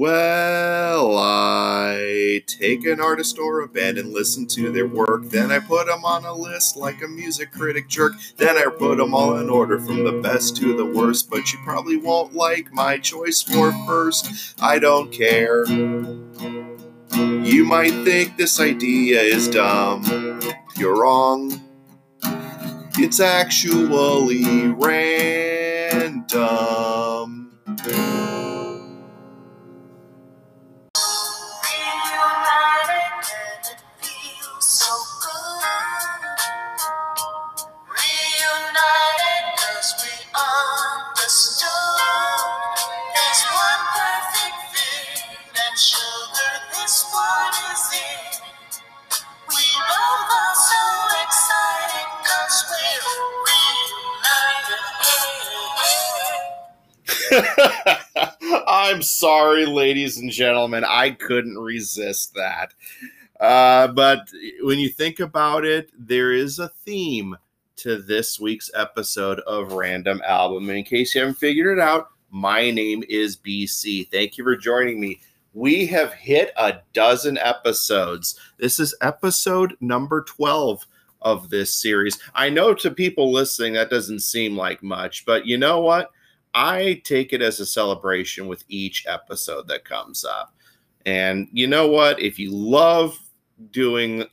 Well, I take an artist or a band and listen to their work. Then I put them on a list like a music critic jerk. Then I put them all in order from the best to the worst. But you probably won't like my choice for first. I don't care. You might think this idea is dumb. You're wrong. It's actually random. Sorry, ladies and gentlemen. I couldn't resist that. Uh, but when you think about it, there is a theme to this week's episode of Random Album. And in case you haven't figured it out, my name is BC. Thank you for joining me. We have hit a dozen episodes. This is episode number 12 of this series. I know to people listening that doesn't seem like much, but you know what? I take it as a celebration with each episode that comes up. And you know what? If you love doing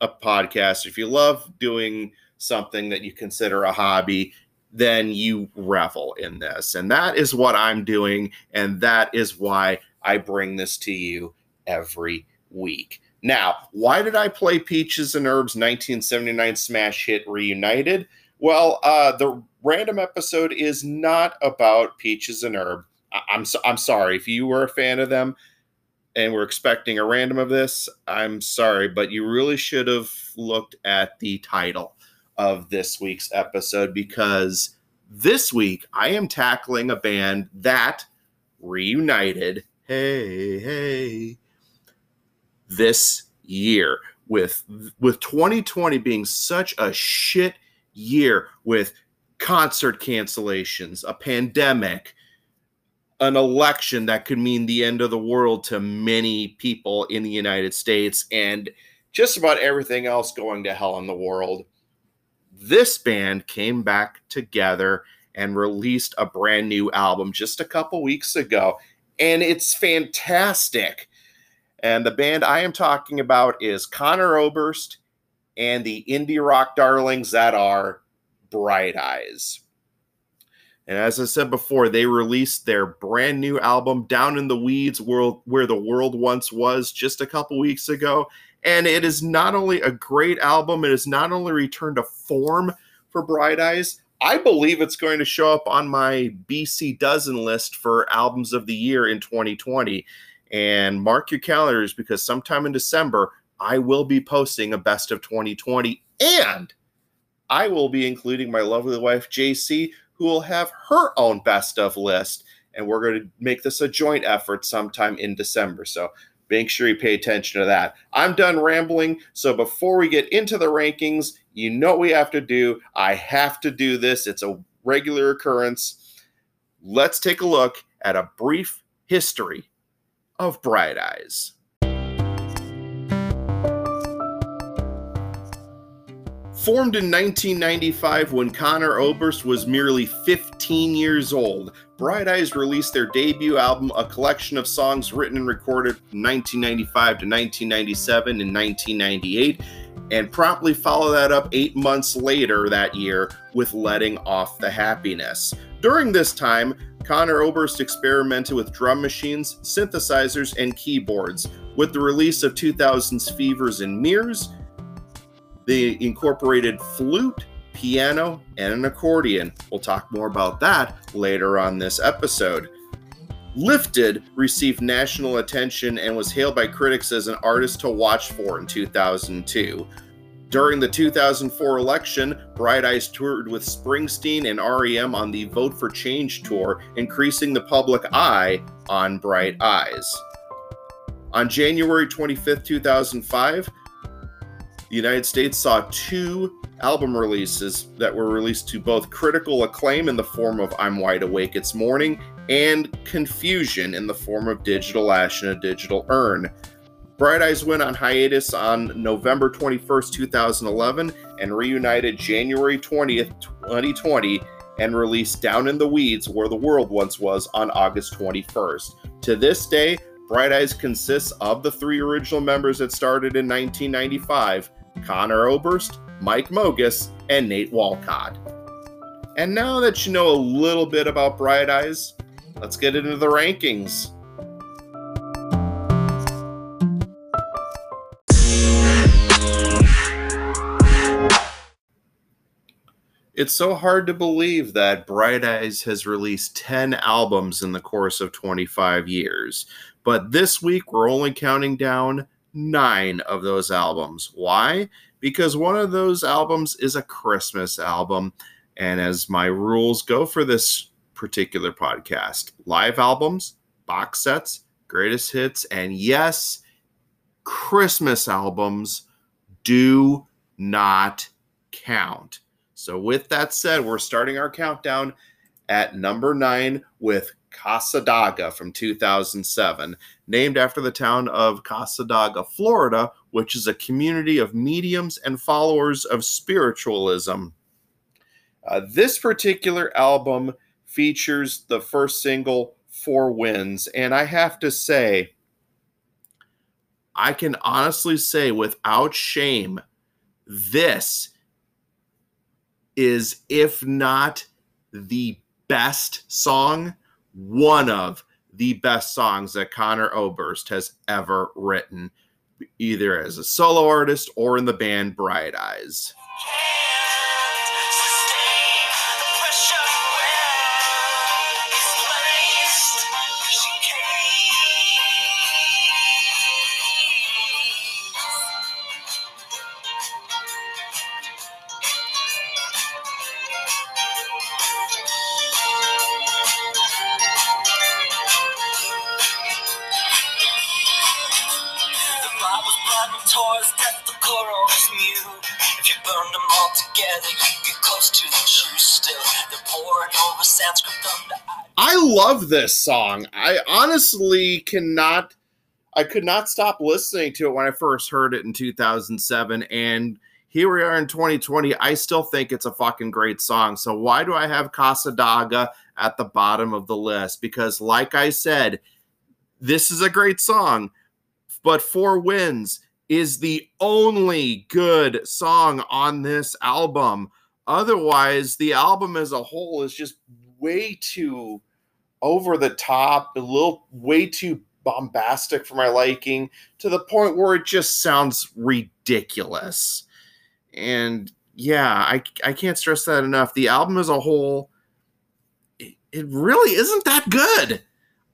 a podcast, if you love doing something that you consider a hobby, then you revel in this. And that is what I'm doing. And that is why I bring this to you every week. Now, why did I play Peaches and Herbs 1979 smash hit Reunited? Well, uh, the random episode is not about Peaches and Herb. I- I'm so- I'm sorry if you were a fan of them and were expecting a random of this. I'm sorry, but you really should have looked at the title of this week's episode because this week I am tackling a band that reunited. Hey, hey, this year with with 2020 being such a shit year with concert cancellations, a pandemic, an election that could mean the end of the world to many people in the United States, and just about everything else going to hell in the world. This band came back together and released a brand new album just a couple weeks ago, and it's fantastic. And the band I am talking about is Conor Oberst and the indie rock darlings that are Bright Eyes. And as I said before, they released their brand new album, Down in the Weeds, World Where the World Once Was, just a couple weeks ago. And it is not only a great album, it has not only returned to form for Bright Eyes, I believe it's going to show up on my BC dozen list for albums of the year in 2020. And mark your calendars because sometime in December, I will be posting a best of 2020 and I will be including my lovely wife, JC, who will have her own best of list. And we're going to make this a joint effort sometime in December. So make sure you pay attention to that. I'm done rambling. So before we get into the rankings, you know what we have to do. I have to do this, it's a regular occurrence. Let's take a look at a brief history of Bright Eyes. Formed in 1995 when Conor Oberst was merely 15 years old, Bright Eyes released their debut album, a collection of songs written and recorded from 1995 to 1997 and 1998, and promptly followed that up eight months later that year with Letting Off the Happiness. During this time, Conor Oberst experimented with drum machines, synthesizers, and keyboards. With the release of 2000's Fevers and Mirrors, they incorporated flute, piano, and an accordion. We'll talk more about that later on this episode. Lifted received national attention and was hailed by critics as an artist to watch for in 2002. During the 2004 election, Bright Eyes toured with Springsteen and REM on the Vote for Change tour, increasing the public eye on Bright Eyes. On January 25, 2005, the United States saw two album releases that were released to both critical acclaim in the form of I'm Wide Awake It's Morning and confusion in the form of digital ash and a digital urn. Bright Eyes went on hiatus on November 21st, 2011, and reunited January 20th, 2020, and released Down in the Weeds, Where the World Once Was, on August 21st. To this day, Bright Eyes consists of the three original members that started in 1995 Conor Oberst, Mike Mogis, and Nate Walcott. And now that you know a little bit about Bright Eyes, let's get into the rankings. It's so hard to believe that Bright Eyes has released 10 albums in the course of 25 years. But this week, we're only counting down nine of those albums. Why? Because one of those albums is a Christmas album. And as my rules go for this particular podcast, live albums, box sets, greatest hits, and yes, Christmas albums do not count. So, with that said, we're starting our countdown at number nine with Cassadaga from 2007, named after the town of Cassadaga, Florida, which is a community of mediums and followers of spiritualism. Uh, this particular album features the first single, Four Winds, and I have to say, I can honestly say without shame, this is, if not the best song, one of the best songs that Conor Oberst has ever written, either as a solo artist or in the band Bright Eyes. I love this song. I honestly cannot I could not stop listening to it when I first heard it in 2007 and here we are in 2020. I still think it's a fucking great song. So why do I have Cassadaga at the bottom of the list? Because like I said, this is a great song, but Four Winds is the only good song on this album. Otherwise, the album as a whole is just way too over the top, a little way too bombastic for my liking, to the point where it just sounds ridiculous. And yeah, I, I can't stress that enough. The album as a whole, it, it really isn't that good.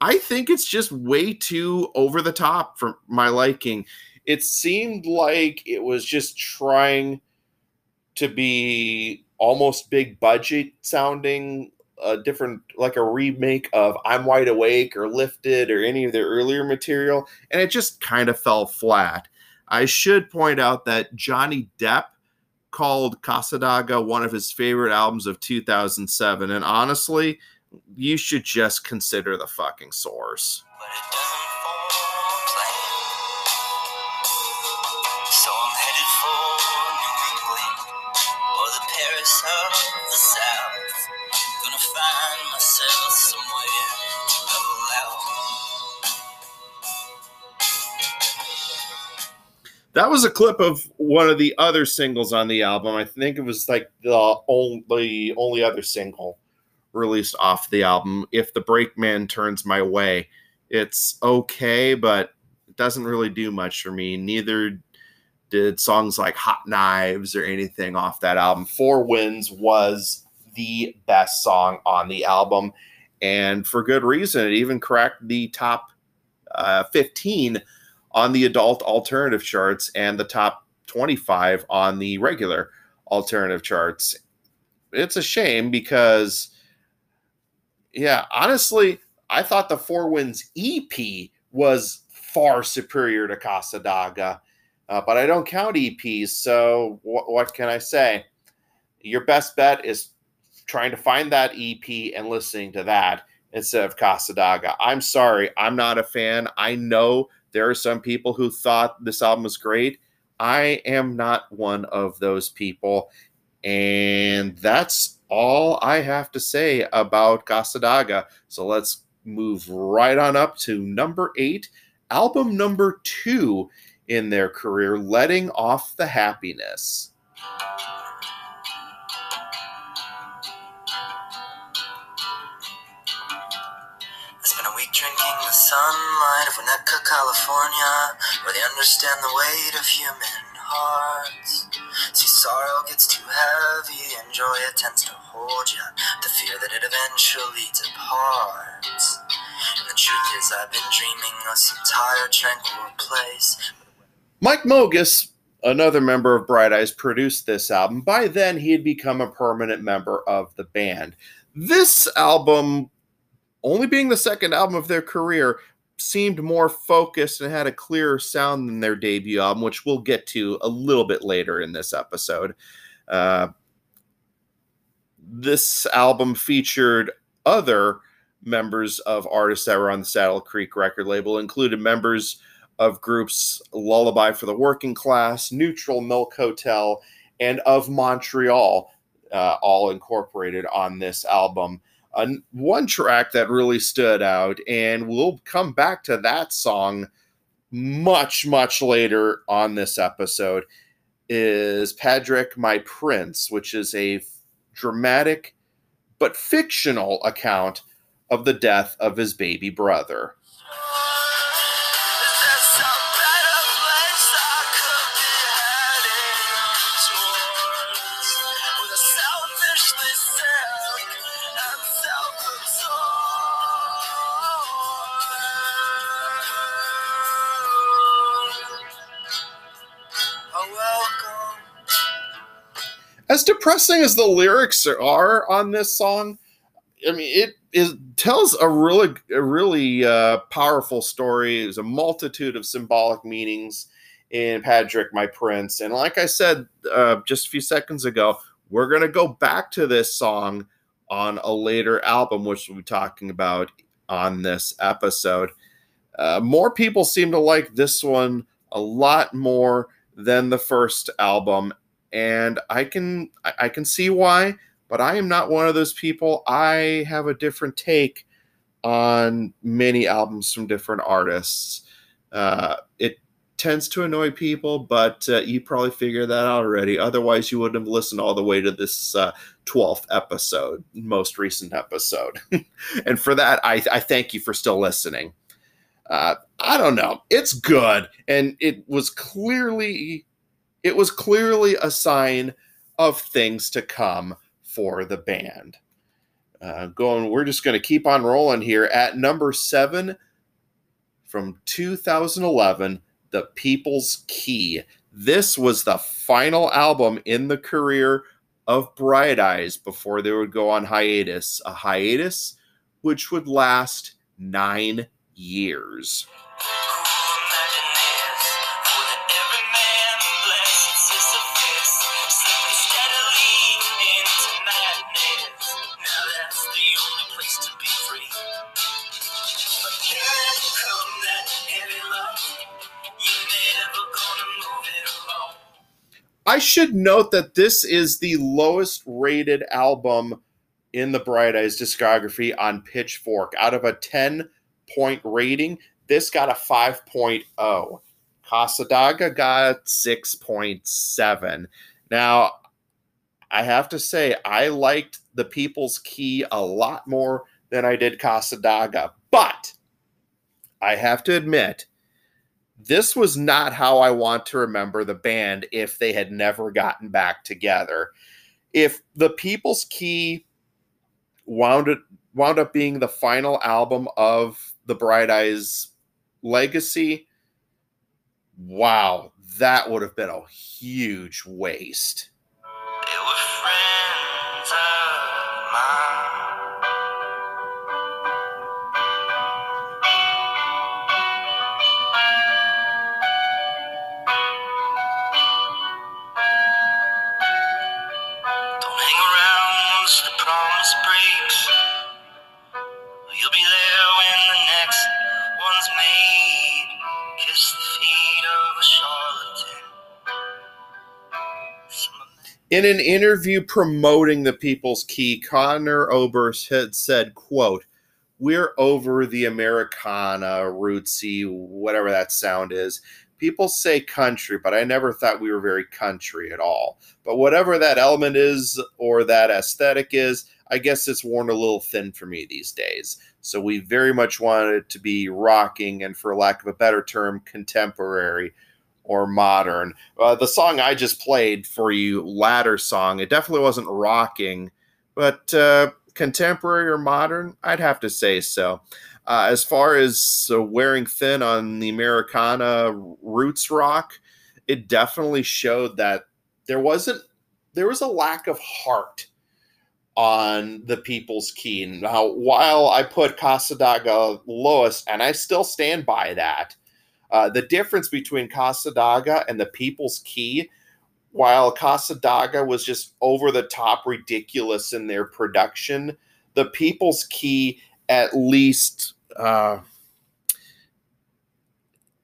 I think it's just way too over the top for my liking. It seemed like it was just trying to be almost big budget sounding a different like a remake of I'm Wide Awake or Lifted or any of their earlier material, and it just kind of fell flat. I should point out that Johnny Depp called Cassadaga one of his favorite albums of 2007, and honestly, you should just consider the fucking source. That was a clip of one of the other singles on the album. I think it was like the only only other single released off the album. If the Brakeman turns my way, it's okay, but it doesn't really do much for me. Neither did songs like Hot Knives or anything off that album. Four Winds was the best song on the album, and for good reason. It even cracked the top uh, 15 on the adult alternative charts and the top 25 on the regular alternative charts. It's a shame because, yeah, honestly, I thought the Four Winds EP was far superior to Cassadaga, uh, but I don't count EPs. So wh- what can I say? Your best bet is trying to find that EP and listening to that instead of Cassadaga. I'm sorry, I'm not a fan. I know there are some people who thought this album was great. I am not one of those people. And that's all I have to say about Cassadaga. So let's move right on up to number eight, album number two in their career, Letting Off the Happiness. Sunlight of Winnetka, California, where they understand the weight of human hearts. See, sorrow gets too heavy, and joy it tends to hold you. The fear that it eventually departs. And the truth is, I've been dreaming of some tired, tranquil place. Mike Mogis, another member of Bright Eyes, produced this album. By then, he had become a permanent member of the band. This album, only being the second album of their career, seemed more focused and had a clearer sound than their debut album, which we'll get to a little bit later in this episode. Uh, this album featured other members of artists that were on the Saddle Creek record label, included members of groups Lullaby for the Working Class, Neutral Milk Hotel, and of Montreal, uh, all incorporated on this album. Uh, one track that really stood out, and we'll come back to that song much, much later on this episode, is Padraic, My Prince, which is a dramatic but fictional account of the death of his baby brother. As depressing as the lyrics are on this song, I mean, it tells a really, a really uh, powerful story. There's a multitude of symbolic meanings in Padraic, my prince, and like I said uh, just a few seconds ago, we're gonna go back to this song on a later album, which we'll be talking about on this episode. Uh, more people seem to like this one a lot more than the first album, and I can I can see why, but I am not one of those people. I have a different take on many albums from different artists. Uh, it tends to annoy people, but uh, you probably figured that out already. Otherwise, you wouldn't have listened all the way to this uh, 12th episode, most recent episode. and for that, I, I, thank you for still listening. Uh, I don't know. It's good. And it was clearly it was clearly a sign of things to come for the band. Uh, going, we're just going to keep on rolling here at number seven from 2011, The People's Key. This was the final album in the career of Bright Eyes before they would go on hiatus, a hiatus which would last nine years. I should note that this is the lowest rated album in the Bright Eyes discography on Pitchfork. Out of a 10 point rating, this got a 5.0. Cassadaga got 6.7. Now, I have to say, I liked The People's Key a lot more than I did Cassadaga, but I have to admit, this was not how I want to remember the band if they had never gotten back together. If the People's Key wound it, wound up being the final album of the Bright Eyes legacy, wow, that would have been a huge waste. breaks. You'll be there when the next one's made. Kiss the feet of a charlatan. In an interview promoting the People's Key, Conor Oberst had said, quote, we're over the Americana, rootsy, whatever that sound is. People say country, but I never thought we were very country at all. But whatever that element is or that aesthetic is, I guess it's worn a little thin for me these days. So we very much wanted it to be rocking and, for lack of a better term, contemporary or modern. Uh, the song I just played for you, Ladder Song, it definitely wasn't rocking, but uh, contemporary or modern? I'd have to say so. Uh, as far as uh, wearing thin on the Americana roots rock, it definitely showed that there wasn't there was a lack of heart on the People's Key. Now, while I put Cassadaga lowest, and I still stand by that, uh, the difference between Cassadaga and the People's Key while Cassadaga was just over the top ridiculous in their production, the People's Key at least uh,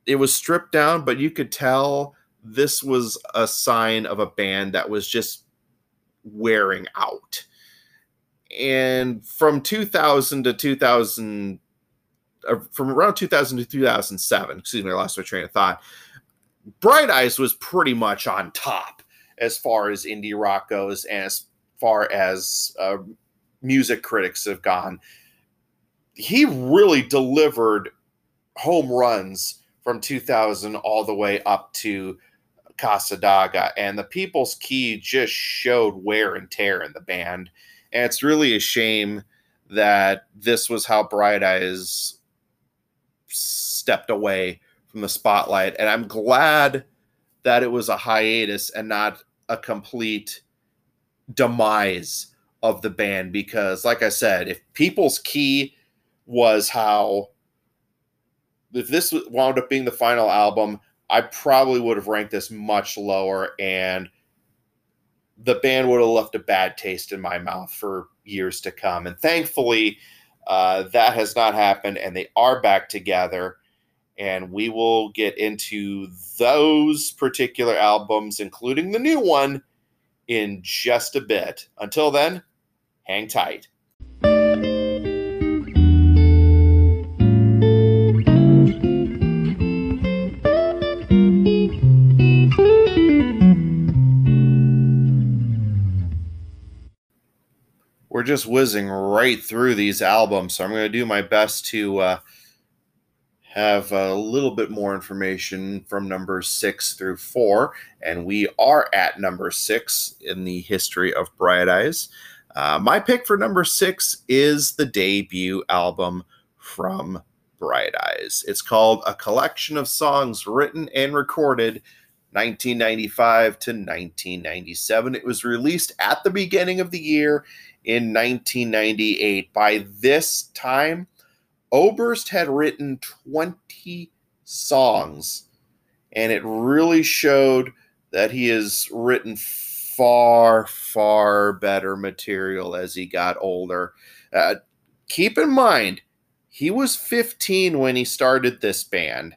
it was stripped down, but you could tell this was a sign of a band that was just wearing out. And from 2000 to 2000, uh, from around 2000 to 2007, excuse me, I lost my train of thought. Bright Eyes was pretty much on top as far as indie rock goes and as far as uh, music critics have gone. He really delivered home runs from 2000 all the way up to Cassadaga and the People's Key just showed wear and tear in the band. And it's really a shame that this was how Bright Eyes stepped away from the spotlight. And I'm glad that it was a hiatus and not a complete demise of the band because like I said, if People's Key was how if this wound up being the final album, I probably would have ranked this much lower and the band would have left a bad taste in my mouth for years to come. And thankfully, uh, that has not happened, and they are back together and we will get into those particular albums, including the new one, in just a bit. Until then, hang tight. Just whizzing right through these albums, so I'm going to do my best to uh, have a little bit more information from numbers six through four, and we are at number six in the history of Bright Eyes. Uh, my pick for number six is the debut album from Bright Eyes. It's called A Collection of Songs Written and Recorded 1995 to 1997. It was released at the beginning of the year in 1998. By this time, Oberst had written 20 songs, and it really showed that he has written far, far better material as he got older. Uh, keep in mind, he was 15 when he started this band,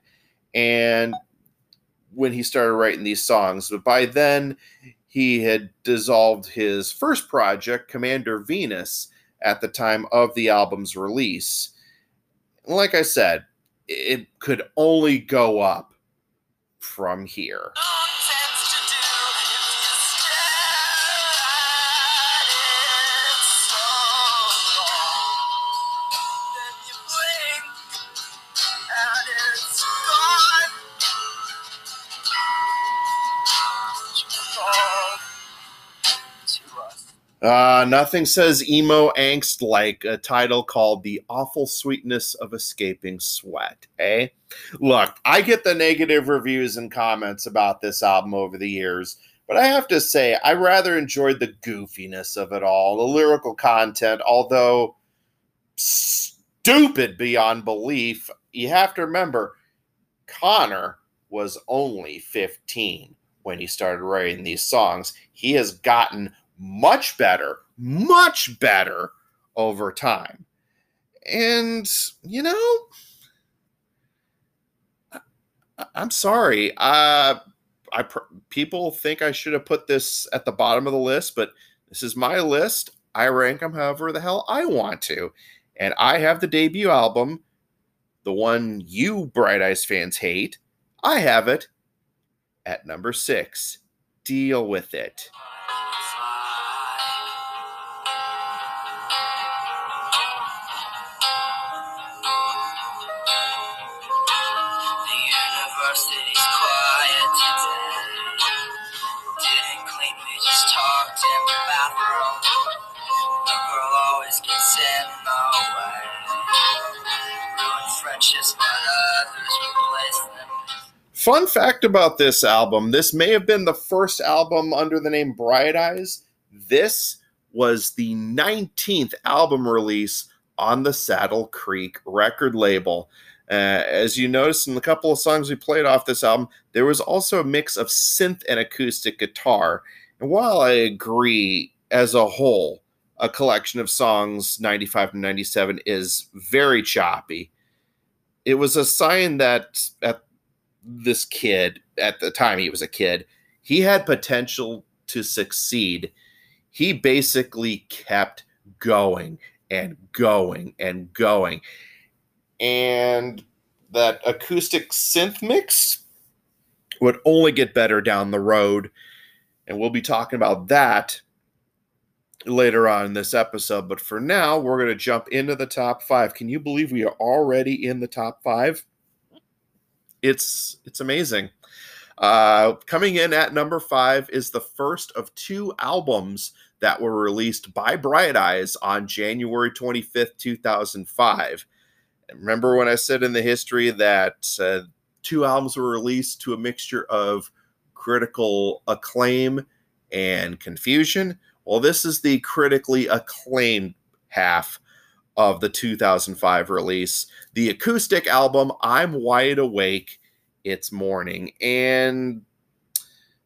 and when he started writing these songs, but by then he had dissolved his first project, Commander Venus, at the time of the album's release like I said, it could only go up from here. Oh, Uh, nothing says emo angst like a title called The Awful Sweetness of Escaping Sweat, eh? Look, I get the negative reviews and comments about this album over the years, but I have to say, I rather enjoyed the goofiness of it all, the lyrical content, although stupid beyond belief. You have to remember, Conor was only 15 when he started writing these songs. He has gotten much better, much better over time. And, you know, I, am sorry. Uh, I people think I should have put this at the bottom of the list, but this is my list. I rank them however the hell I want to. And I have the debut album, the one you Bright Eyes fans hate. I have it at number six. Deal with it. Fun fact about this album this may have been the first album under the name Bright Eyes. This was the 19th album release on the Saddle Creek record label. Uh, as you noticed in the couple of songs we played off this album, there was also a mix of synth and acoustic guitar. And while I agree, as a whole, a collection of songs 95 to 97 is very choppy, it was a sign that at this kid at the time he was a kid he had potential to succeed. He basically kept going and going and going. And that acoustic synth mix would only get better down the road. And we'll be talking about that later on in this episode. But for now we're going to jump into the top 5 can you believe we are already in the top 5 it's it's amazing. Uh, coming in at number five is the first of two albums that were released by Bright Eyes on January 25th, 2005. remember when I said in the history that uh, two albums were released to a mixture of critical acclaim and confusion? Well, this is the critically acclaimed half of the 2005 release. The acoustic album, I'm Wide Awake, It's Morning. And,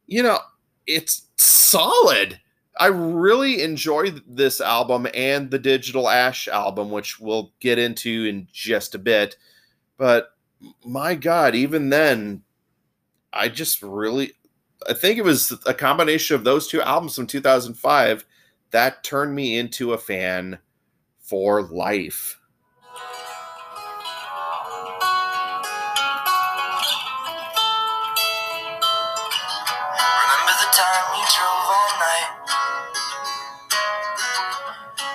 you know, it's solid. I really enjoyed this album and the Digital Ash album, which we'll get into in just a bit. But my God, even then, I just really, I think it was a combination of those two albums from 2005 that turned me into a fan for life. Remember the time you drove all night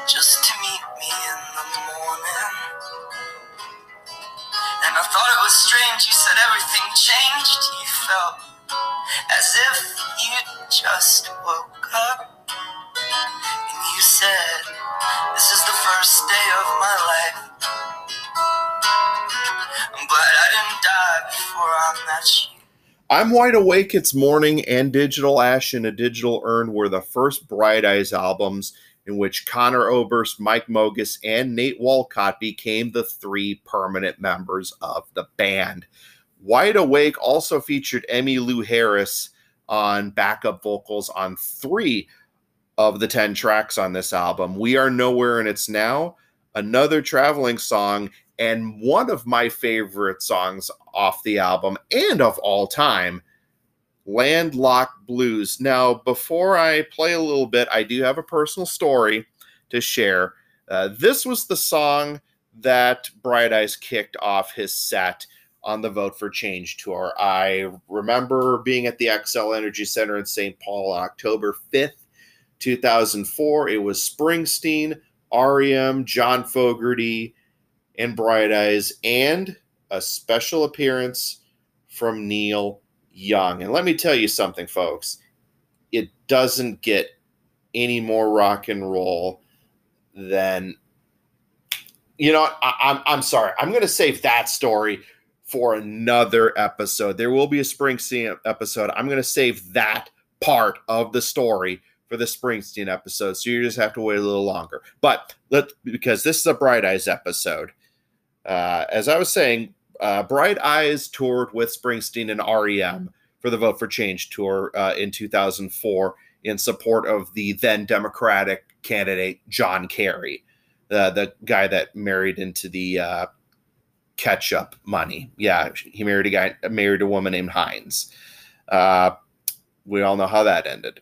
just to meet me in the morning? And I thought it was strange, you said everything changed. You felt as if you just woke up. And you said, This is the first day of my life. I'm I didn't die before I met you. I'm Wide Awake, It's Morning, and Digital Ash in a Digital Urn were the first Bright Eyes albums in which Conor Oberst, Mike Mogis, and Nate Walcott became the three permanent members of the band. Wide Awake also featured Emmylou Harris on backup vocals on three of the 10 tracks on this album. We Are Nowhere and It's Now, another traveling song, and one of my favorite songs off the album and of all time, Landlocked Blues. Now, before I play a little bit, I do have a personal story to share. Uh, this was the song that Bright Eyes kicked off his set on the Vote for Change tour. I remember being at the Xcel Energy Center in St. Paul October 5th, 2004. It was Springsteen, REM, John Fogerty, and Bright Eyes, and a special appearance from Neil Young. And let me tell you something, folks. It doesn't get any more rock and roll than you know. I, I'm I'm sorry. I'm going to save that story for another episode. There will be a Springsteen episode. I'm going to save that part of the story for the Springsteen episode. So you just have to wait a little longer. But let because this is a Bright Eyes episode. Uh, as I was saying, uh, Bright Eyes toured with Springsteen and REM for the Vote for Change tour uh, in 2004 in support of the then Democratic candidate John Kerry, uh, the guy that married into the uh, ketchup money. Yeah, he married a guy, married a woman named Heinz. Uh, we all know how that ended.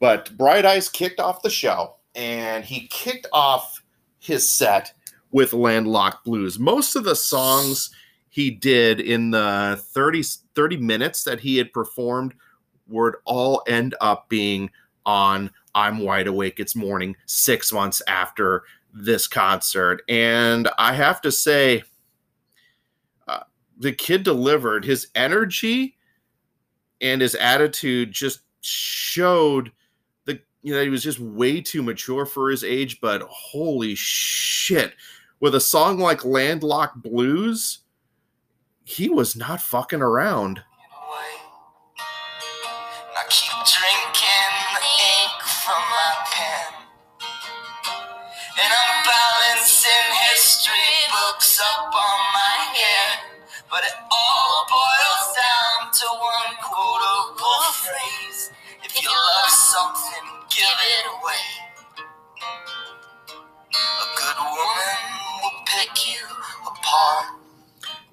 But Bright Eyes kicked off the show, and he kicked off his set with Landlocked Blues. Most of the songs he did in the 30, 30 minutes that he had performed would all end up being on I'm Wide Awake It's Morning six months after this concert. And I have to say, uh, the kid delivered. His energy and his attitude just showed you know he was just way too mature for his age but holy shit. With a song like landlocked blues he was not fucking around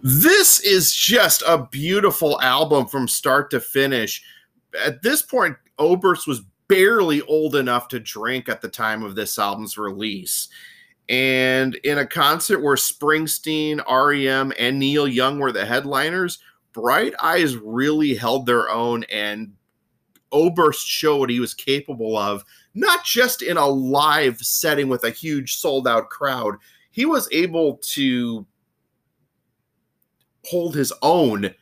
this is just a beautiful album from start to finish. At this point oberst was barely old enough to drink at the time of this album's release. And in a concert where springsteen rem and neil young were the headliners bright eyes really held their own and oberst showed what he was capable of not just in a live setting with a huge sold out crowd. He was able to hold his own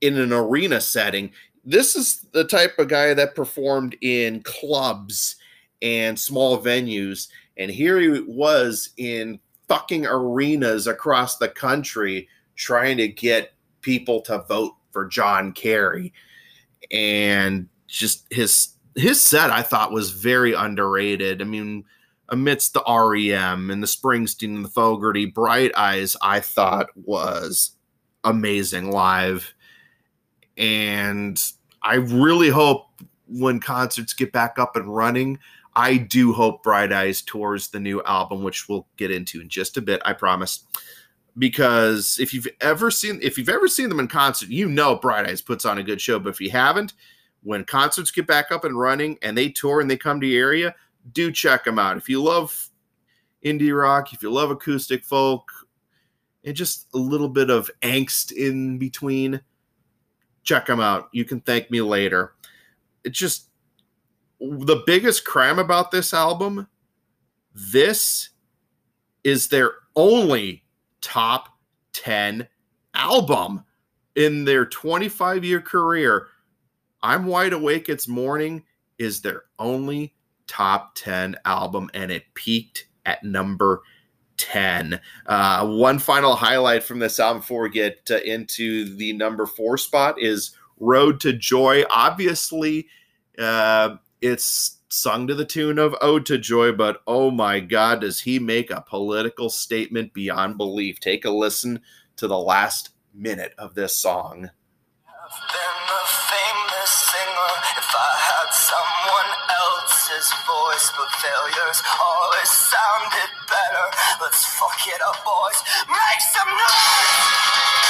in an arena setting. This is the type of guy that performed in clubs and small venues. And here he was in fucking arenas across the country trying to get people to vote for John Kerry. And just his his set I thought was very underrated. I mean, amidst the REM and the Springsteen and the Fogerty, Bright Eyes, I thought was amazing live. And I really hope when concerts get back up and running, I do hope Bright Eyes tours the new album, which we'll get into in just a bit, I promise. Because if you've ever seen if you've ever seen them in concert, you know Bright Eyes puts on a good show. But if you haven't, when concerts get back up and running and they tour and they come to your area, do check them out. If you love indie rock, if you love acoustic folk, and just a little bit of angst in between, check them out. You can thank me later. It's just the biggest crime about this album. This is their only top 10 album in their 25 year career. I'm Wide Awake It's Morning is their only top 10 album, and it peaked at number 10. Uh, one final highlight from this album before we get uh, into the number four spot is Road to Joy. Obviously, uh, it's sung to the tune of Ode to Joy, but oh my God, does he make a political statement beyond belief? Take a listen to the last minute of this song. Voice, but failures always sounded better. Let's fuck it up, boys. Make some noise!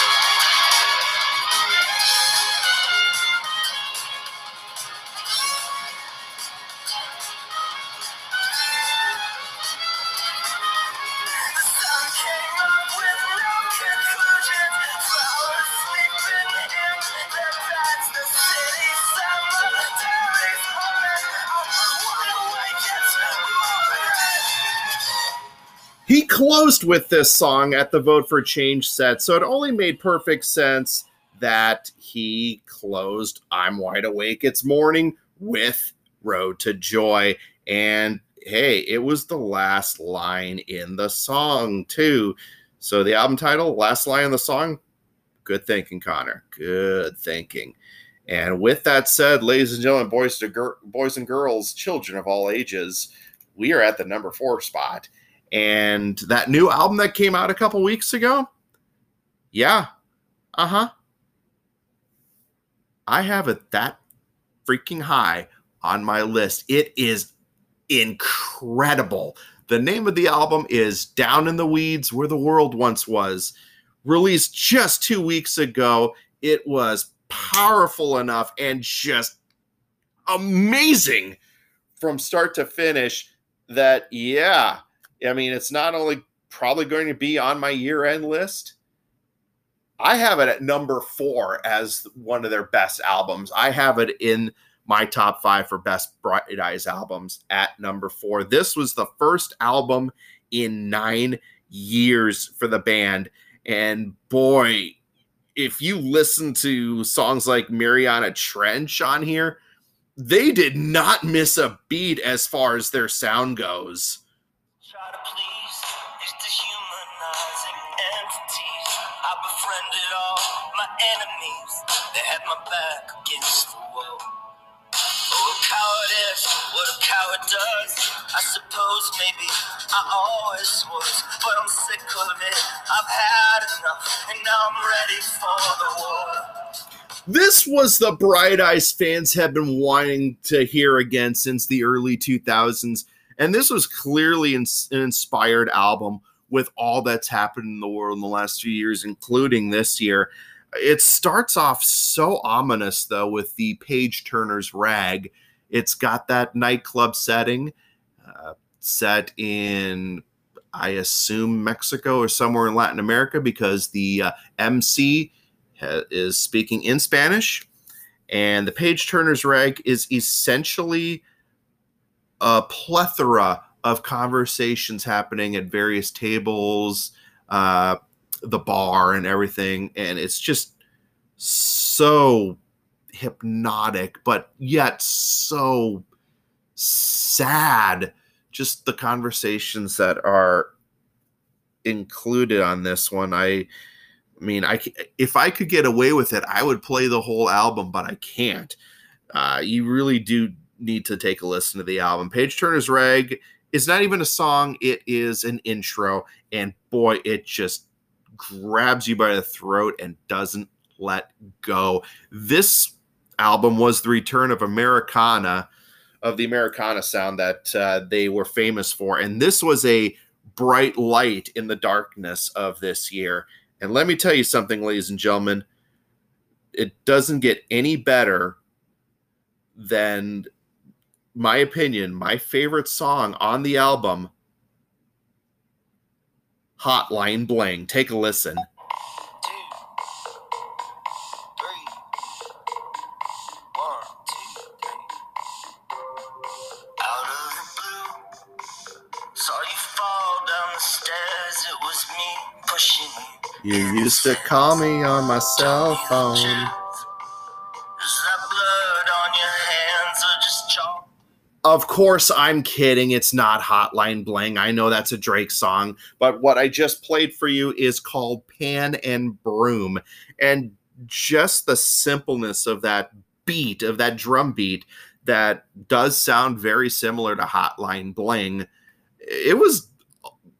He closed with this song at the Vote for Change set, so it only made perfect sense that he closed I'm Wide Awake It's Morning with Road to Joy. And hey, it was the last line in the song, too. So the album title, last line in the song, good thinking, Conor. Good thinking. And with that said, ladies and gentlemen, boys gir- boys and girls, children of all ages, we are at the number four spot. And that new album that came out a couple weeks ago, yeah, uh huh. I have it that freaking high on my list. It is incredible. The name of the album is Down in the Weeds Where the World Once Was. Released just two weeks ago. It was powerful enough and just amazing from start to finish that yeah i mean it's not only probably going to be on my year end list. I have it at number four as one of their best albums. I have it in my top five for best bright eyes albums at number four. This was the first album in nine years for the band. And boy if you listen to songs like mariana trench on here they did not miss a beat as far as their sound goes. I befriended all my enemies. They had my back against the wall. Oh, a coward is what a coward does. I suppose maybe I always was, but I'm sick of it. I've had enough, and now I'm ready for the war. This was the Bright Eyes fans have been wanting to hear again since the early 2000s. And this was clearly an inspired album with all that's happened in the world in the last few years, including this year. It starts off so ominous, though, with the Page Turner's Rag. It's got that nightclub setting uh, set in, I assume, Mexico or somewhere in Latin America because the uh, MC is speaking in Spanish, and the page turner's rag is essentially a plethora of conversations happening at various tables, uh, the bar, and everything, and it's just so hypnotic, but yet so sad. Just the conversations that are included on this one. I I mean, I if I could get away with it, I would play the whole album, but I can't. Uh, you really do need to take a listen to the album. Page Turner's Rag is not even a song; it is an intro, and boy, it just grabs you by the throat and doesn't let go. This album was the return of Americana, of the Americana sound that uh, they were famous for, and this was a bright light in the darkness of this year. And let me tell you something, ladies and gentlemen, it doesn't get any better than my opinion, my favorite song on the album, Hotline Bling. Take a listen. You used to call me on my cell phone. Of course, I'm kidding. It's not Hotline Bling. I know that's a Drake song, but what I just played for you is called Pan and Broom. And just the simpleness of that beat, of that drum beat, that does sound very similar to Hotline Bling. It was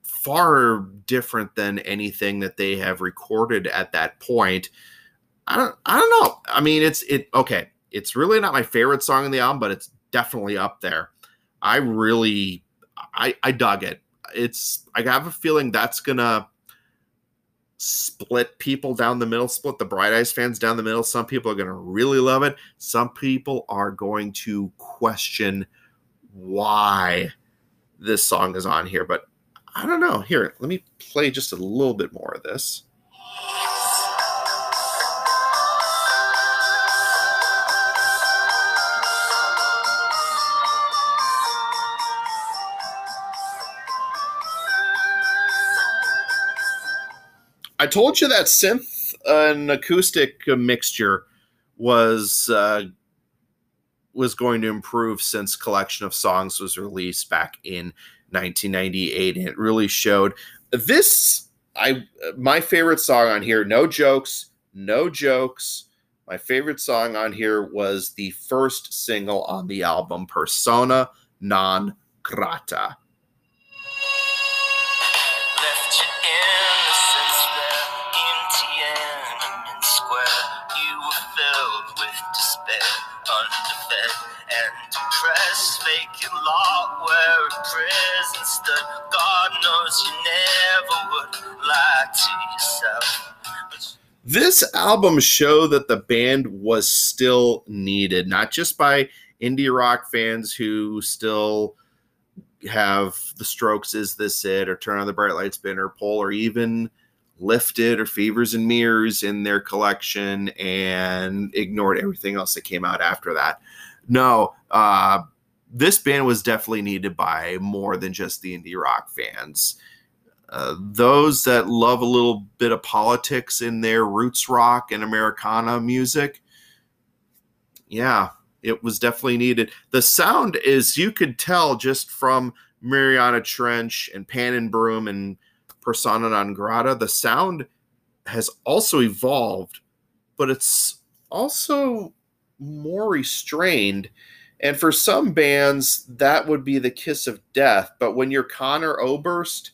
far different than anything that they have recorded at that point. I don't I don't know. I mean, it's it okay. It's really not my favorite song in the album, but it's definitely up there. I really I I dug it. It's I have a feeling that's gonna split people down the middle, split the Bright Eyes fans down the middle. Some people are going to really love it. Some people are going to question why this song is on here. But I don't know. Here, let me play just a little bit more of this. I told you that synth and acoustic mixture was uh, was going to improve since Collection of Songs was released back in 1998 and it really showed. This i my favorite song on here no jokes no jokes. My favorite song on here was the first single on the album persona non grata God knows you never would lie to yourself. this album showed that the band was still needed, not just by indie rock fans who still have the strokes is this it or turn on the bright lights bin pull or even lifted or fevers and mirrors in their collection and ignored everything else that came out after that no uh this band was definitely needed by more than just the indie rock fans uh, those that love a little bit of politics in their roots rock and Americana music, yeah, it was definitely needed. The sound is you could tell just from Mariana Trench and Pan and Broom and Persona non grata, the sound has also evolved, but it's also more restrained. And for some bands, that would be the kiss of death. But when you're Conor Oberst,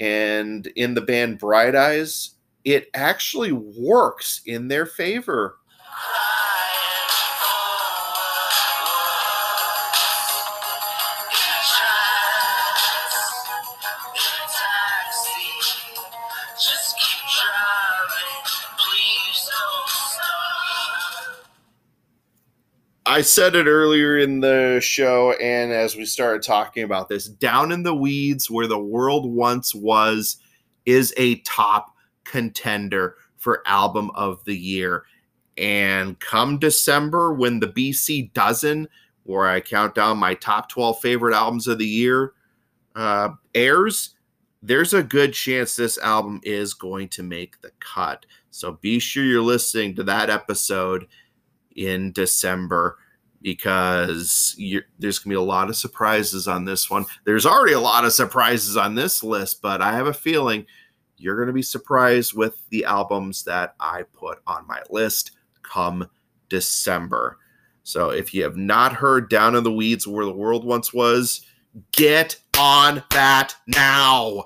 and in the band Bright Eyes, it actually works in their favor. I said it earlier in the show, and as we started talking about this, Down in the Weeds, where the world once was, is a top contender for Album of the Year. And come December, when the BC Dozen, where I count down my top 12 favorite albums of the year, uh, airs, there's a good chance this album is going to make the cut. So be sure you're listening to that episode in December because there's going to be a lot of surprises on this one. There's already a lot of surprises on this list, but I have a feeling you're going to be surprised with the albums that I put on my list come December. So if you have not heard Down in the Weeds Where the World Once Was, get on that now.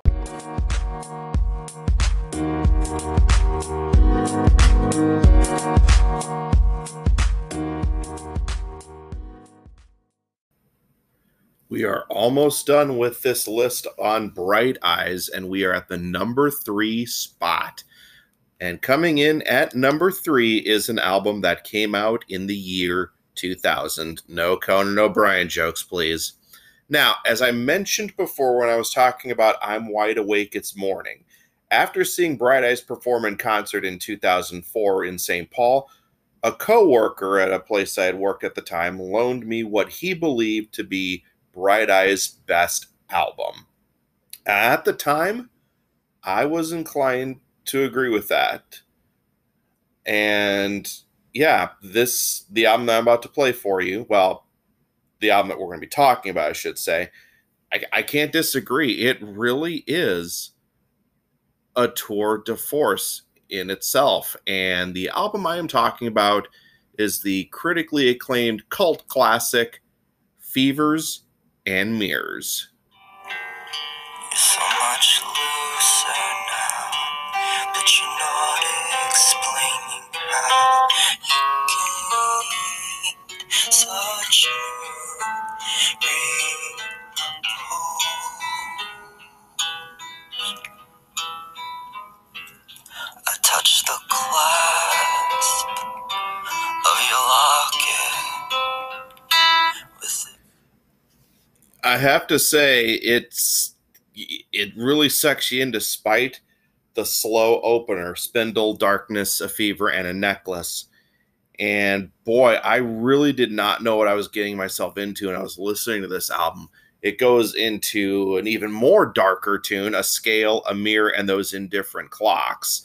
We are almost done with this list on Bright Eyes, and we are at the number three spot. And coming in at number three is an album that came out in the year 2000. No Conan O'Brien jokes, please. Now, as I mentioned before when I was talking about I'm Wide Awake, It's Morning, after seeing Bright Eyes perform in concert in 2004 in St. Paul, a co worker at a place I had worked at the time loaned me what he believed to be Bright Eyes' best album. At the time, I was inclined to agree with that. And yeah, this the album that I'm about to play for you, well, the album that we're going to be talking about, I should say, I, I can't disagree. It really is a tour de force in itself. And the album I am talking about is the critically acclaimed cult classic Fevers and mirrors. So much I have to say it's it really sucks you in despite the slow opener, Spindle, Darkness, a Fever, and a Necklace. And boy, I really did not know what I was getting myself into when I was listening to this album. It goes into an even more darker tune, a scale, a mirror, and those indifferent clocks.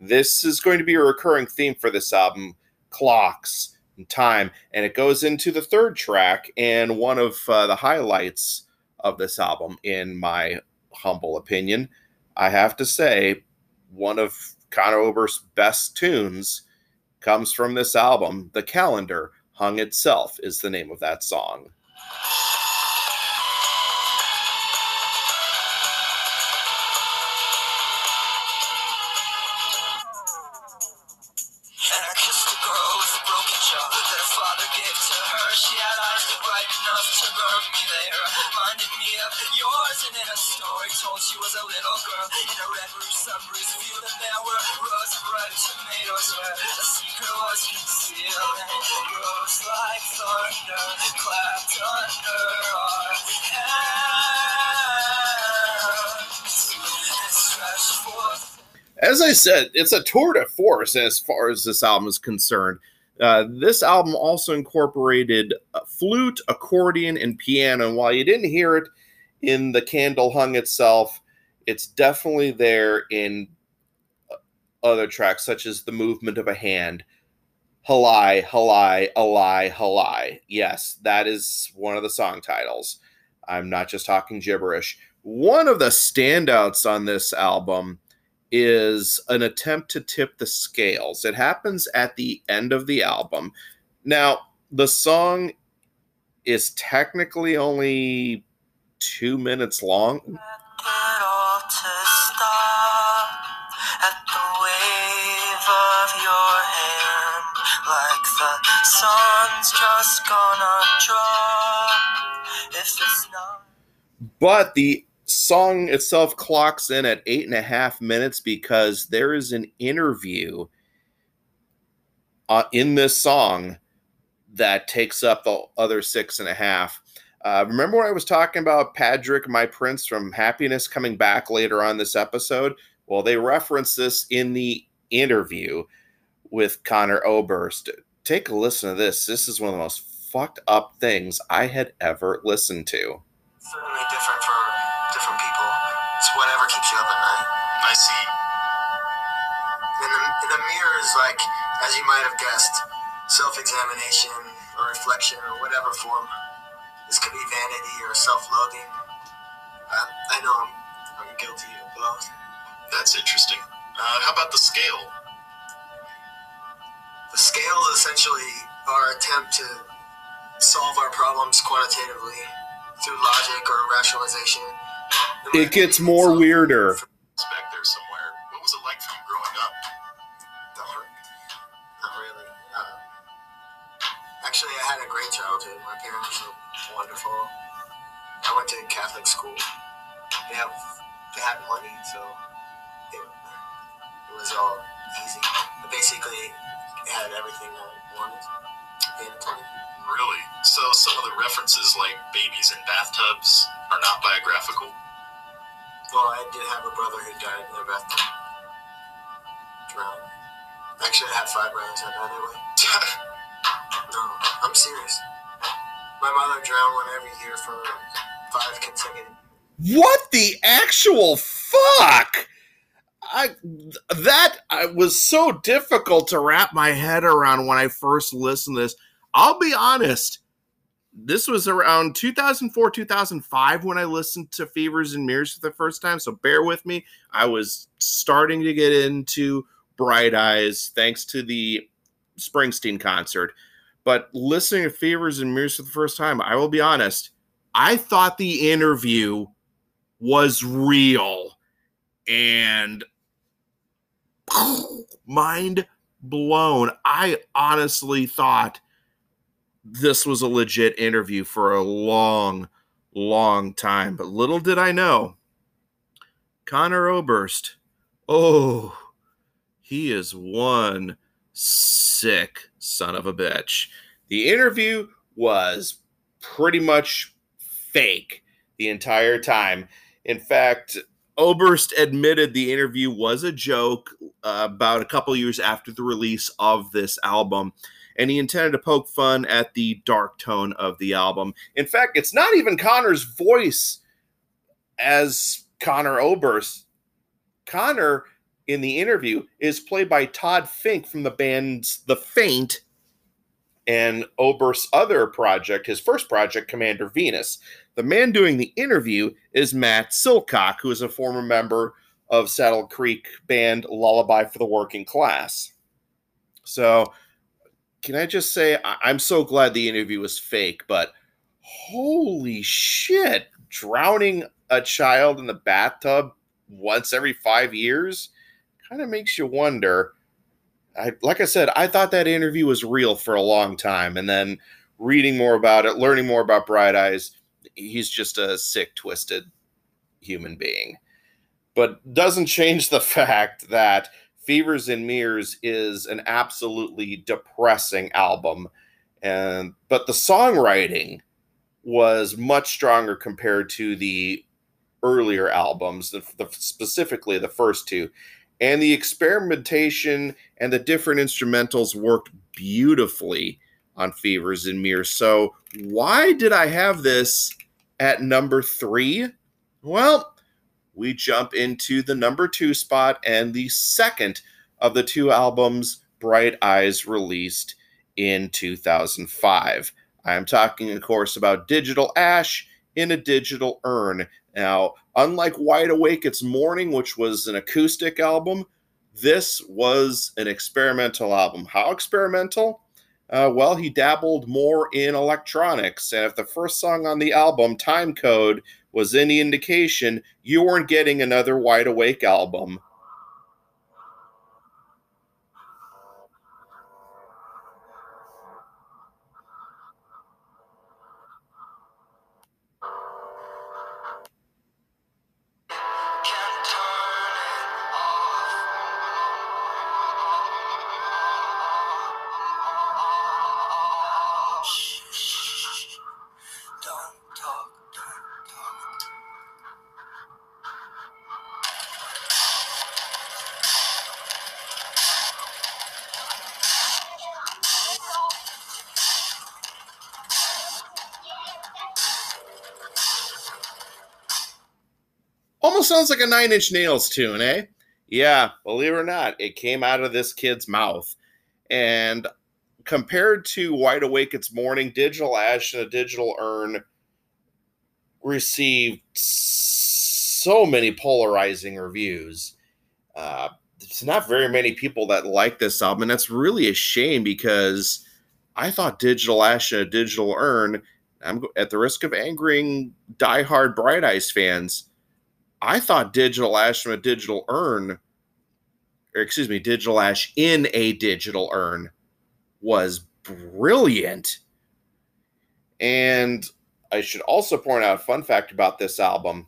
This is going to be a recurring theme for this album clocks time. And it goes into the third track and one of uh, the highlights of this album, in my humble opinion. I have to say, one of Conor Oberst's best tunes comes from this album. The Calendar Hung Itself is the name of that song. As I said, it's a tour de force as far as this album is concerned. Uh, this album also incorporated a flute, accordion, and piano. While you didn't hear it in the candle hung itself, it's definitely there in uh, other tracks, such as the movement of a hand. Halai, halai, alai, halai. Yes, that is one of the song titles. I'm not just talking gibberish. One of the standouts on this album is an attempt to tip the scales. It happens at the end of the album. Now, the song is technically only two minutes long. But the song itself clocks in at eight and a half minutes because there is an interview uh, in this song that takes up the other six and a half. Uh, remember when I was talking about Padraic, my prince from Happiness, coming back later on this episode? Well, they reference this in the interview with Conor Oberst. Take a listen to this. This is one of the most fucked up things I had ever listened to. Certainly different self-examination or reflection or whatever form. This could be vanity or self-loathing. I, I know I'm, I'm guilty of both. That's interesting. Uh, how about the scale? The scale is essentially our attempt to solve our problems quantitatively through logic or rationalization. It gets more weirder. Actually, I had a great childhood. My parents were wonderful. I went to Catholic school. They have they had money, so it, it was all easy. But basically, had everything I wanted. Really? So some of the references, like babies in bathtubs, are not biographical? well, I did have a brother who died in a bathtub, drowned. Actually, I had five brothers. I that way. Serious. My mother drowned one every year for five consecutive. What the actual fuck? I that I was so difficult to wrap my head around when I first listened to this. I'll be honest. This was around 2004, 2005 when I listened to Fevers and Mirrors for the first time. So bear with me. I was starting to get into Bright Eyes thanks to the Springsteen concert. But listening to Fevers and Mirrors for the first time, I will be honest, I thought the interview was real and mind blown. I honestly thought this was a legit interview for a long, long time. But little did I know, Conor Oberst, oh, he is one sick son of a bitch. The interview was pretty much fake the entire time. In fact, Oberst admitted the interview was a joke uh, about a couple years after the release of this album, and he intended to poke fun at the dark tone of the album. In fact, it's not even Conor's voice as Conor Oberst. Conor in the interview is played by Todd Fink from the band's The Faint and Oberst's other project, his first project, Commander Venus. The man doing the interview is Matt Silcock, who is a former member of Saddle Creek band Lullaby for the Working Class. So, can I just say, I- I'm so glad the interview was fake, but holy shit, drowning a child in the bathtub once every five years kind of makes you wonder. I, like I said, I thought that interview was real for a long time, and then reading more about it, learning more about Bright Eyes, he's just a sick, twisted human being. But doesn't change the fact that Fevers and Mirrors is an absolutely depressing album. And but the songwriting was much stronger compared to the earlier albums, the, the, specifically the first two. And the experimentation and the different instrumentals worked beautifully on Fevers and Mirrors. So, why did I have this at number three? Well, we jump into the number two spot and the second of the two albums Bright Eyes released in 2005. I am talking, of course, about Digital Ash in a Digital Urn. Now, unlike Wide Awake It's Morning, which was an acoustic album, this was an experimental album. How experimental? Uh, well, he dabbled more in electronics. And if the first song on the album, Time Code, was any indication, you weren't getting another Wide Awake album. Almost sounds like a Nine Inch Nails tune, eh? Yeah, believe it or not, it came out of this kid's mouth. And compared to Wide Awake It's Morning, Digital Ash and a Digital Urn received so many polarizing reviews. Uh, it's not very many people that like this album, and that's really a shame because I thought Digital Ash and a Digital Urn, I'm at the risk of angering diehard Bright Eyes fans, I thought Digital Ash from a Digital Urn, or excuse me, Digital Ash in a Digital Urn was brilliant. And I should also point out a fun fact about this album.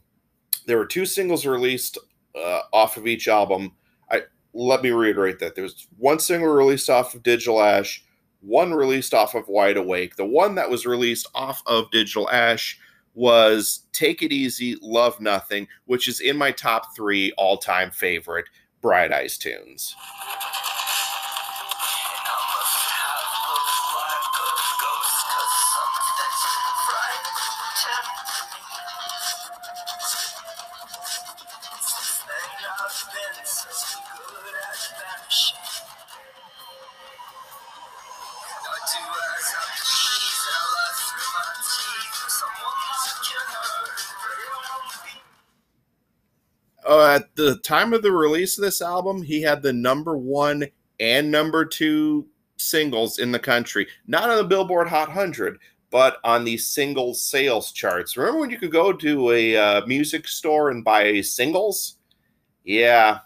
There were two singles released uh, off of each album. I let me reiterate that there was one single released off of Digital Ash, one released off of Wide Awake. The one that was released off of Digital Ash was Take It Easy, Love Nothing, which is in my top three all time favorite Bright Eyes tunes. The time of the release of this album, he had the number one and number two singles in the country. Not on the Billboard Hot 100, but on the single sales charts. Remember when you could go to a uh, music store and buy singles? Yeah,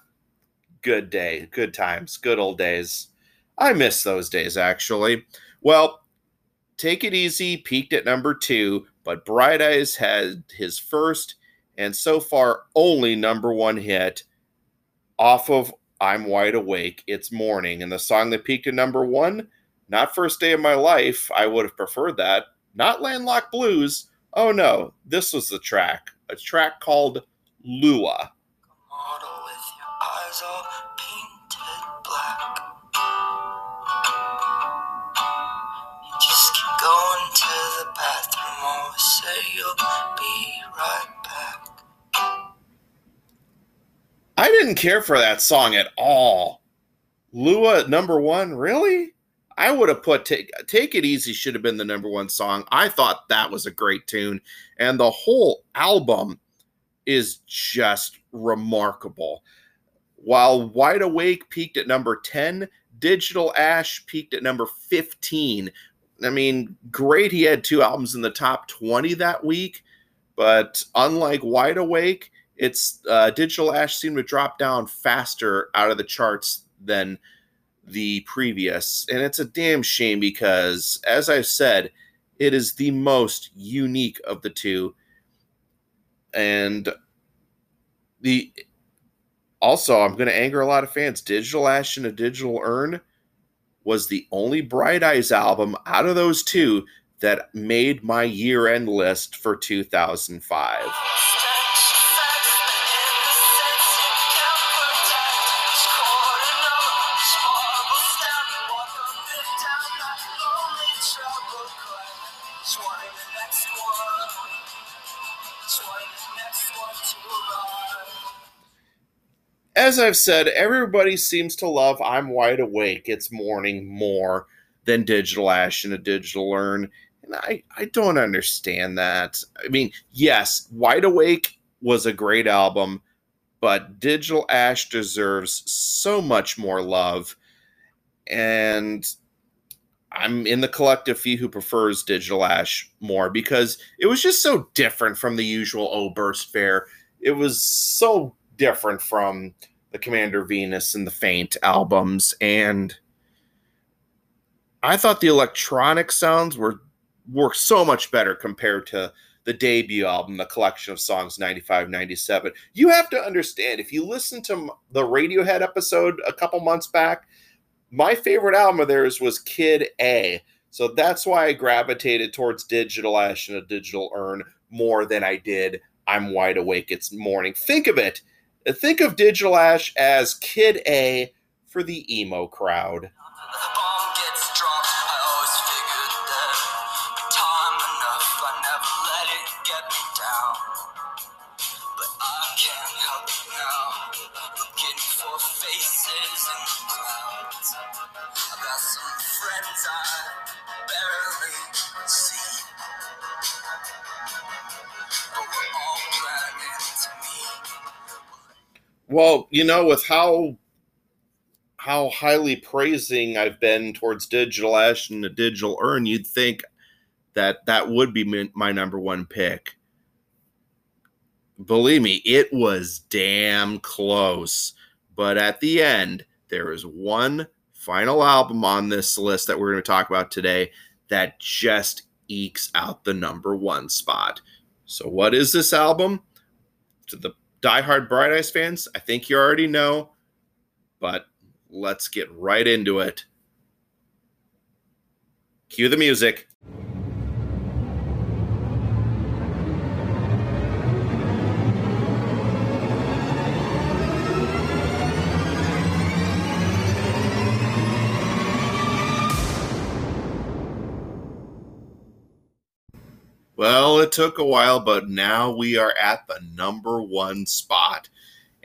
good day, good times, good old days. I miss those days, actually. Well, Take It Easy peaked at number two, but Bright Eyes had his first and so far only number one hit off of I'm Wide Awake, It's Morning. And the song that peaked at number one, not First Day of My Life, I would have preferred that. Not Landlocked Blues. Oh no, this was the track, a track called Lua. say you'll be right didn't care for that song at all. Lua number one, really? I would have put take, take It Easy should have been the number one song. I thought that was a great tune. And the whole album is just remarkable. While Wide Awake peaked at number 10, Digital Ash peaked at number 15. I mean, great he had two albums in the top 20 that week, but unlike Wide Awake, it's uh, Digital Ash seemed to drop down faster out of the charts than the previous, and it's a damn shame because, as I've said, It is the most unique of the two. And the also, I'm going to anger a lot of fans. Digital Ash and a Digital Urn was the only Bright Eyes album out of those two that made my year end list for 2005. As I've said, everybody seems to love I'm Wide Awake, It's Morning more than Digital Ash and a Digital Urn. And I, I don't understand that. I mean, yes, Wide Awake was a great album, but Digital Ash deserves so much more love. And I'm in the collective few who prefers Digital Ash more because it was just so different from the usual Oh Burst fare. It was so different from the Commander Venus and the Faint albums. And I thought the electronic sounds were were so much better compared to the debut album, the collection of songs 95 97. You have to understand if you listen to the Radiohead episode a couple months back, my favorite album of theirs was Kid A. So that's why I gravitated towards Digital Ash and a Digital Urn more than I did I'm Wide Awake It's Morning. Think of it. Think of Digital Ash as Kid A for the emo crowd. Well, you know, with how how highly praising I've been towards Digital Ash and the Digital Urn, you'd think that that would be my number one pick. Believe me, it was damn close. But at the end, there is one final album on this list that we're going to talk about today that just ekes out the number one spot. So, what is this album? To the diehard Bright Eyes fans, I think you already know, but let's get right into it. Cue the music. Well, it took a while, but now we are at the number one spot.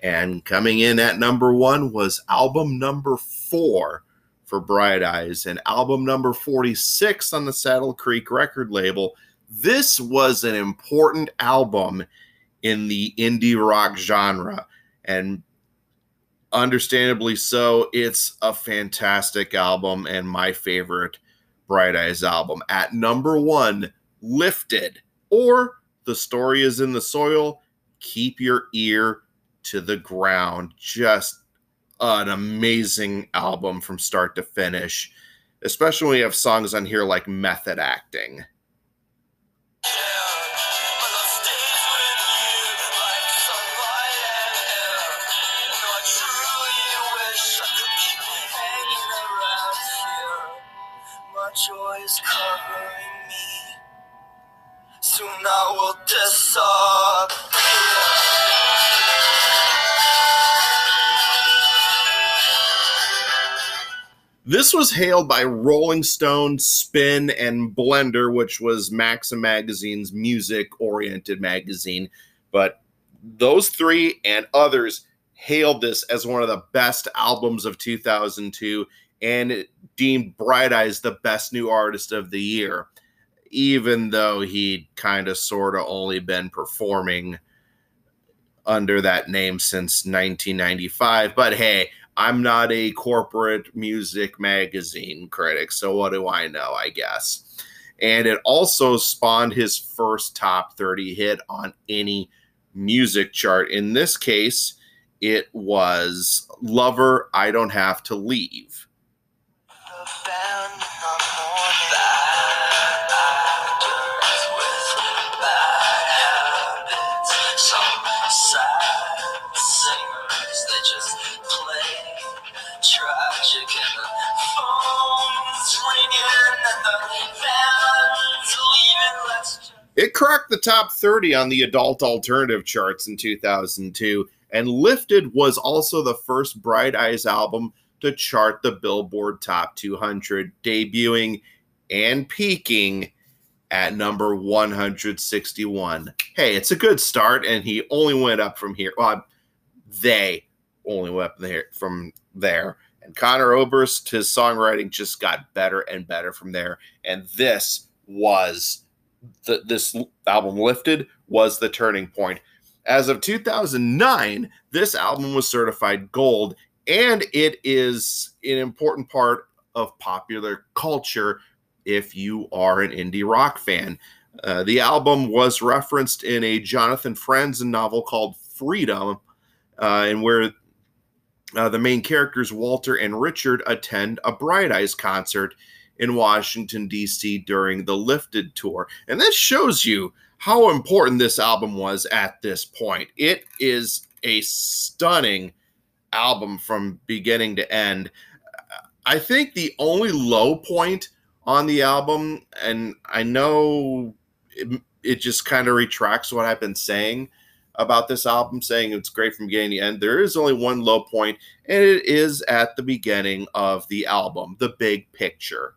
And coming in at number one was album number four for Bright Eyes and album number 46 on the Saddle Creek record label. This was an important album in the indie rock genre. And understandably so, it's a fantastic album and my favorite Bright Eyes album. At number one, lifted, or the story is in the soil. Keep your ear to the ground. Just an amazing album from start to finish, especially when you have songs on here like Method Acting. This was hailed by Rolling Stone, Spin, and Blender, which was Maxim Magazine's music oriented magazine. But those three and others hailed this as one of the best albums of 2002 and deemed Bright Eyes the best new artist of the year even though he'd kind of sort of only been performing under that name since 1995. But hey, I'm not a corporate music magazine critic, so what do I know, I guess. And it also spawned his first top 30 hit on any music chart. In this case, it was Lover, I Don't Have to Leave. Cracked the top 30 on the adult alternative charts in 2002, and Lifted was also the first Bright Eyes album to chart the Billboard Top 200, debuting and peaking at number 161. Hey, it's a good start, and he only went up from here. Well, they only went up there from there. And Conor Oberst, his songwriting just got better and better from there. And this was the, this album lifted was the turning point. As of 2009, this album was certified gold, and it is an important part of popular culture if you are an indie rock fan. Uh, the album was referenced in a Jonathan Franzen novel called Freedom, uh, and where uh, the main characters, Walter and Richard, attend a Bright Eyes concert in Washington, D.C. during the Lifted tour. And this shows you how important this album was at this point. It is a stunning album from beginning to end. I think the only low point on the album, and I know it, it just kind of retracts what I've been saying about this album, saying it's great from beginning to end. There is only one low point, and it is at the beginning of the album, the big picture.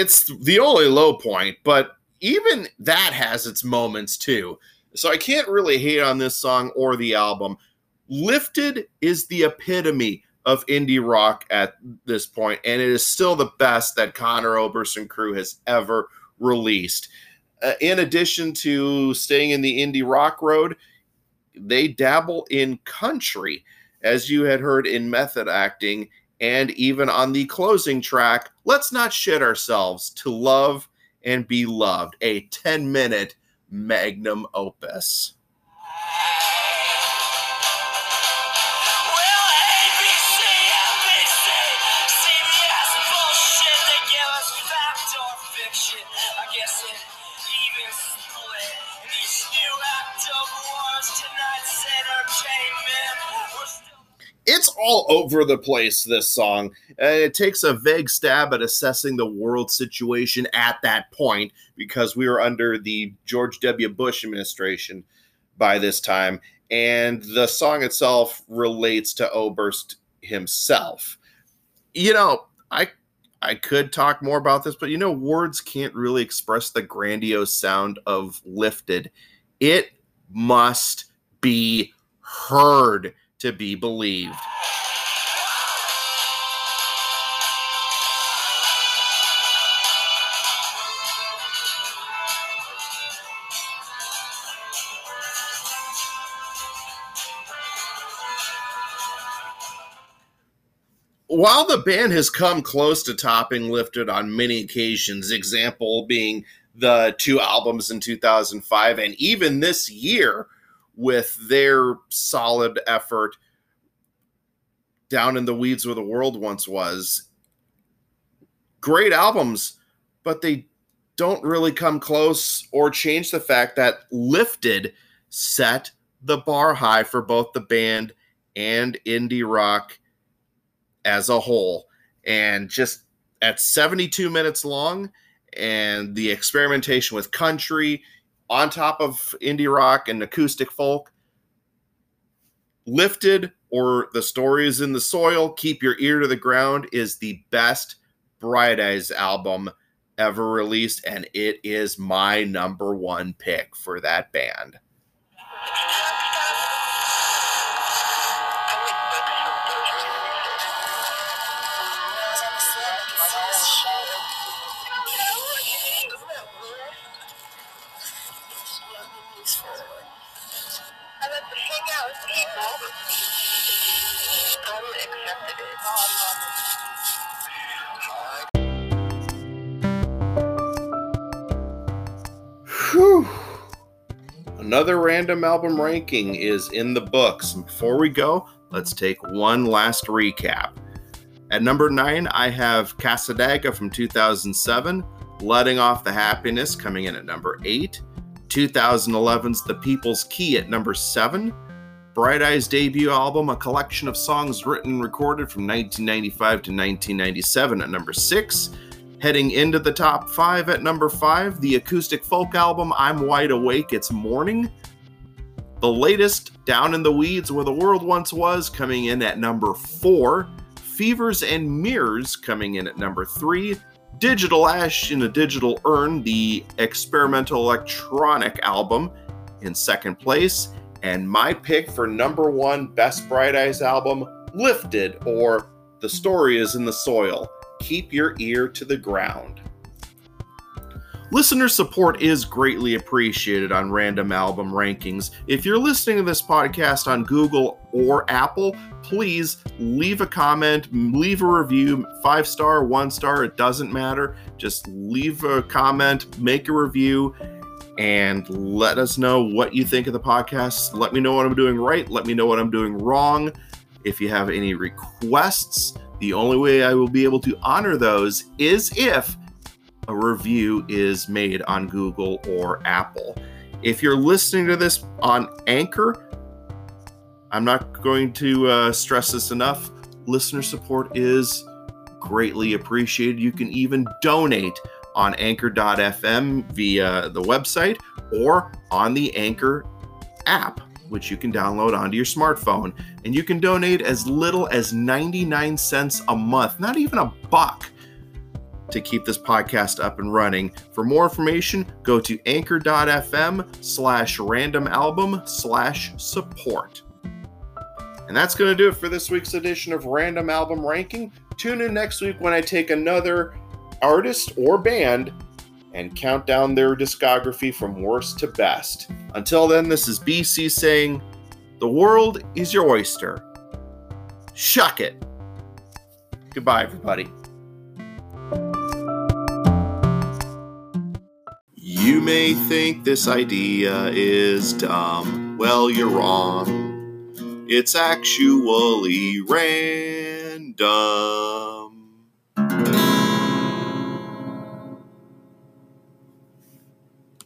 It's the only low point, but even that has its moments too. So I can't really hate on this song or the album. Lifted is the epitome of indie rock at this point, and it is still the best that Conor Oberst and crew has ever released. Uh, in addition to staying in the indie rock road, they dabble in country, as you had heard in Method Acting, and even on the closing track, Let's Not Shit Ourselves to Love and Be Loved, a 10 minute magnum opus. It's all over the place this song. Uh, it takes a vague stab at assessing the world situation at that point because we were under the george w. Bush administration by this time and the song itself relates to oberst himself. You know i i could talk more about this but you know words can't really express the grandiose sound of lifted. It must be heard to be believed. While the band has come close to topping Lifted on many occasions, example being the two albums in 2005 and even this year, with their solid effort down in the weeds where the world once was. Great albums, but they don't really come close or change the fact that Lifted set the bar high for both the band and indie rock as a whole. And just at 72 minutes long, and the experimentation with country on top of indie rock and acoustic folk. Lifted or The Story Is in the Soil, Keep Your Ear to the Ground is the best Bright Eyes album ever released, and it is my number one pick for that band. Another random album ranking is in the books. Before we go, let's take one last recap. At number nine, I have Cassadaga from 2007, Letting Off the Happiness coming in at number eight. 2011's The People's Key at number seven. Bright Eyes debut album, a collection of songs written and recorded from 1995 to 1997 at number six. Heading into the top five at number five, the acoustic folk album I'm Wide Awake, It's Morning. The latest, Down in the Weeds Where the World Once Was, coming in at number four. Fevers and Mirrors coming in at number three. Digital Ash in a Digital Urn, the experimental electronic album, in second place. And my pick for number one Best Bright Eyes album, Lifted, or The Story is in the Soil. Keep your ear to the ground. Listener support is greatly appreciated on random album rankings. If you're listening to this podcast on Google or Apple, please leave a comment, leave a review, five star, one star, it doesn't matter. Just leave a comment, make a review, and let us know what you think of the podcast. Let me know what I'm doing right, let me know what I'm doing wrong. If you have any requests, the only way I will be able to honor those is if a review is made on Google or Apple. If you're listening to this on Anchor, I'm not going to uh, stress this enough. Listener support is greatly appreciated. You can even donate on anchor.fm via the website or on the Anchor app, which you can download onto your smartphone. And you can donate as little as 99 cents a month, not even a buck to keep this podcast up and running. For more information, go to anchor.fm slash random album slash support. And that's going to do it for this week's edition of Random Album Ranking. Tune in next week when I take another artist or band and count down their discography from worst to best. Until then, this is BC saying, The world is your oyster. Shuck it. Goodbye, everybody. You may think this idea is dumb. Well, you're wrong. It's actually random.